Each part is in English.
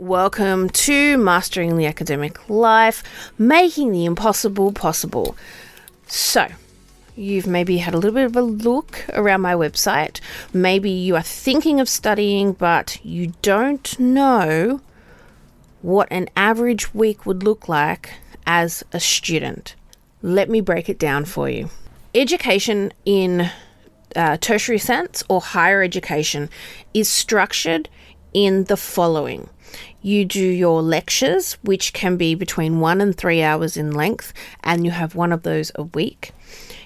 Welcome to Mastering the Academic Life, making the impossible possible. So, you've maybe had a little bit of a look around my website. Maybe you are thinking of studying, but you don't know what an average week would look like as a student. Let me break it down for you. Education in uh, tertiary sense or higher education is structured in the following you do your lectures, which can be between one and three hours in length, and you have one of those a week.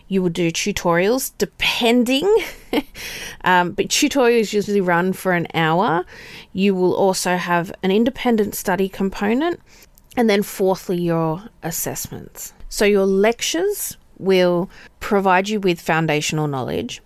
You will do tutorials depending, um, but tutorials usually run for an hour. You will also have an independent study component, and then, fourthly, your assessments. So, your lectures will provide you with foundational knowledge.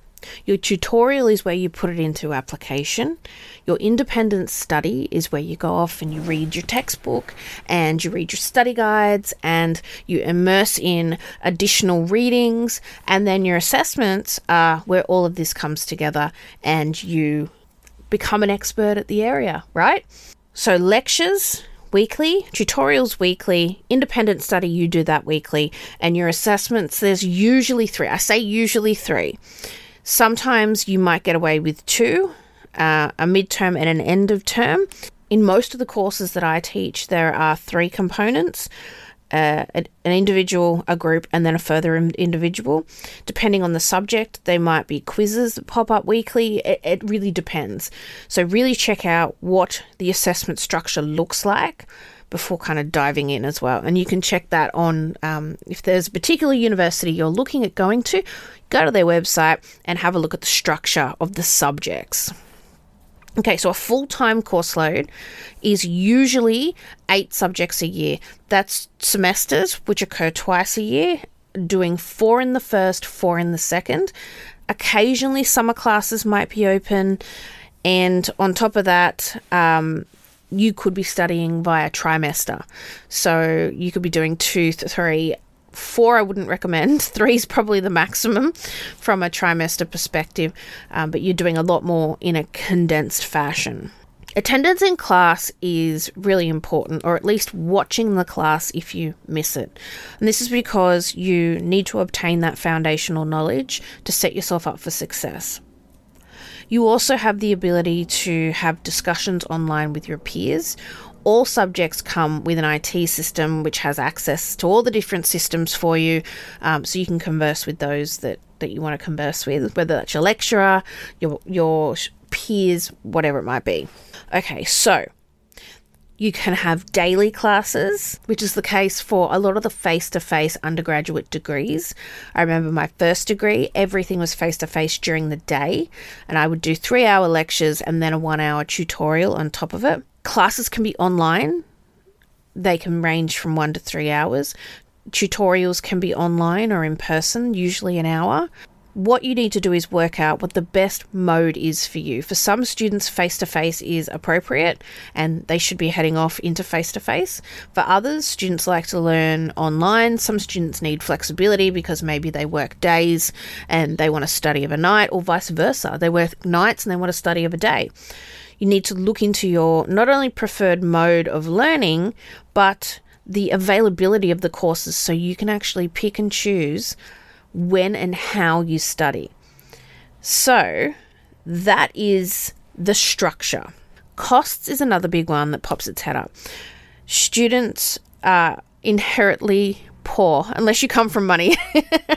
Your tutorial is where you put it into application. Your independent study is where you go off and you read your textbook and you read your study guides and you immerse in additional readings. And then your assessments are where all of this comes together and you become an expert at the area, right? So, lectures weekly, tutorials weekly, independent study, you do that weekly, and your assessments, there's usually three. I say usually three. Sometimes you might get away with two, uh, a midterm and an end of term. In most of the courses that I teach, there are three components. Uh, an individual, a group, and then a further individual. Depending on the subject, they might be quizzes that pop up weekly. It, it really depends. So, really check out what the assessment structure looks like before kind of diving in as well. And you can check that on um, if there's a particular university you're looking at going to, go to their website and have a look at the structure of the subjects. Okay, so a full time course load is usually eight subjects a year. That's semesters, which occur twice a year, doing four in the first, four in the second. Occasionally, summer classes might be open, and on top of that, um, you could be studying via trimester. So you could be doing two, three, four. I wouldn't recommend. Three is probably the maximum from a trimester perspective, um, but you're doing a lot more in a condensed fashion. Attendance in class is really important, or at least watching the class if you miss it. And this is because you need to obtain that foundational knowledge to set yourself up for success. You also have the ability to have discussions online with your peers. All subjects come with an IT system which has access to all the different systems for you, um, so you can converse with those that, that you want to converse with, whether that's your lecturer, your your peers, whatever it might be. Okay, so you can have daily classes, which is the case for a lot of the face to face undergraduate degrees. I remember my first degree, everything was face to face during the day, and I would do three hour lectures and then a one hour tutorial on top of it. Classes can be online, they can range from one to three hours. Tutorials can be online or in person, usually an hour what you need to do is work out what the best mode is for you. For some students, face to face is appropriate and they should be heading off into face to face. For others, students like to learn online. Some students need flexibility because maybe they work days and they want to study of a night, or vice versa. They work nights and they want to study of a day. You need to look into your not only preferred mode of learning, but the availability of the courses so you can actually pick and choose when and how you study. So, that is the structure. Costs is another big one that pops its head up. Students are inherently poor unless you come from money.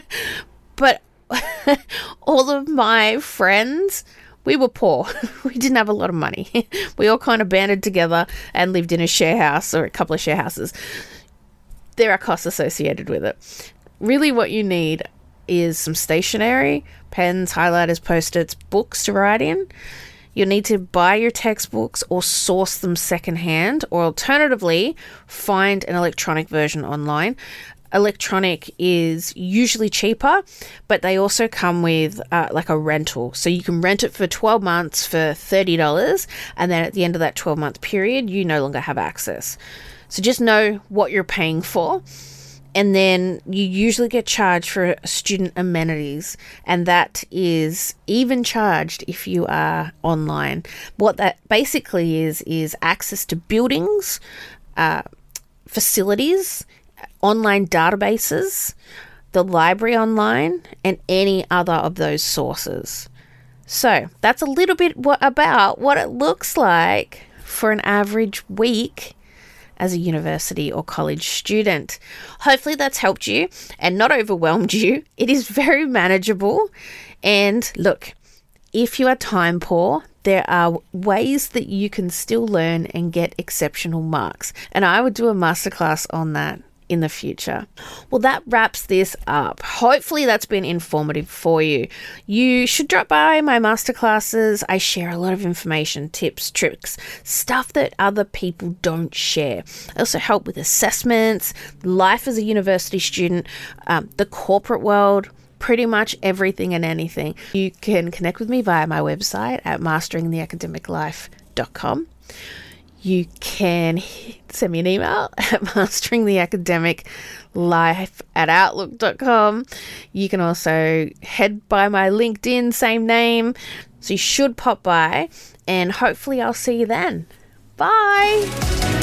but all of my friends, we were poor. we didn't have a lot of money. we all kind of banded together and lived in a share house or a couple of share houses. There are costs associated with it. Really, what you need is some stationery, pens, highlighters, post its, books to write in. You'll need to buy your textbooks or source them secondhand, or alternatively, find an electronic version online. Electronic is usually cheaper, but they also come with uh, like a rental. So you can rent it for 12 months for $30, and then at the end of that 12 month period, you no longer have access. So just know what you're paying for and then you usually get charged for student amenities, and that is even charged if you are online. What that basically is is access to buildings, uh, facilities, online databases, the library online, and any other of those sources. So that's a little bit what, about what it looks like for an average week as a university or college student. Hopefully, that's helped you and not overwhelmed you. It is very manageable. And look, if you are time poor, there are ways that you can still learn and get exceptional marks. And I would do a masterclass on that in the future. Well, that wraps this up. Hopefully, that's been informative for you. You should drop by my masterclasses. I share a lot of information, tips, tricks, stuff that other people don't share. I also help with assessments, life as a university student, um, the corporate world pretty much everything and anything. You can connect with me via my website at masteringtheacademiclife.com you can send me an email at masteringtheacademiclife at outlook.com. You can also head by my LinkedIn, same name. So you should pop by, and hopefully, I'll see you then. Bye.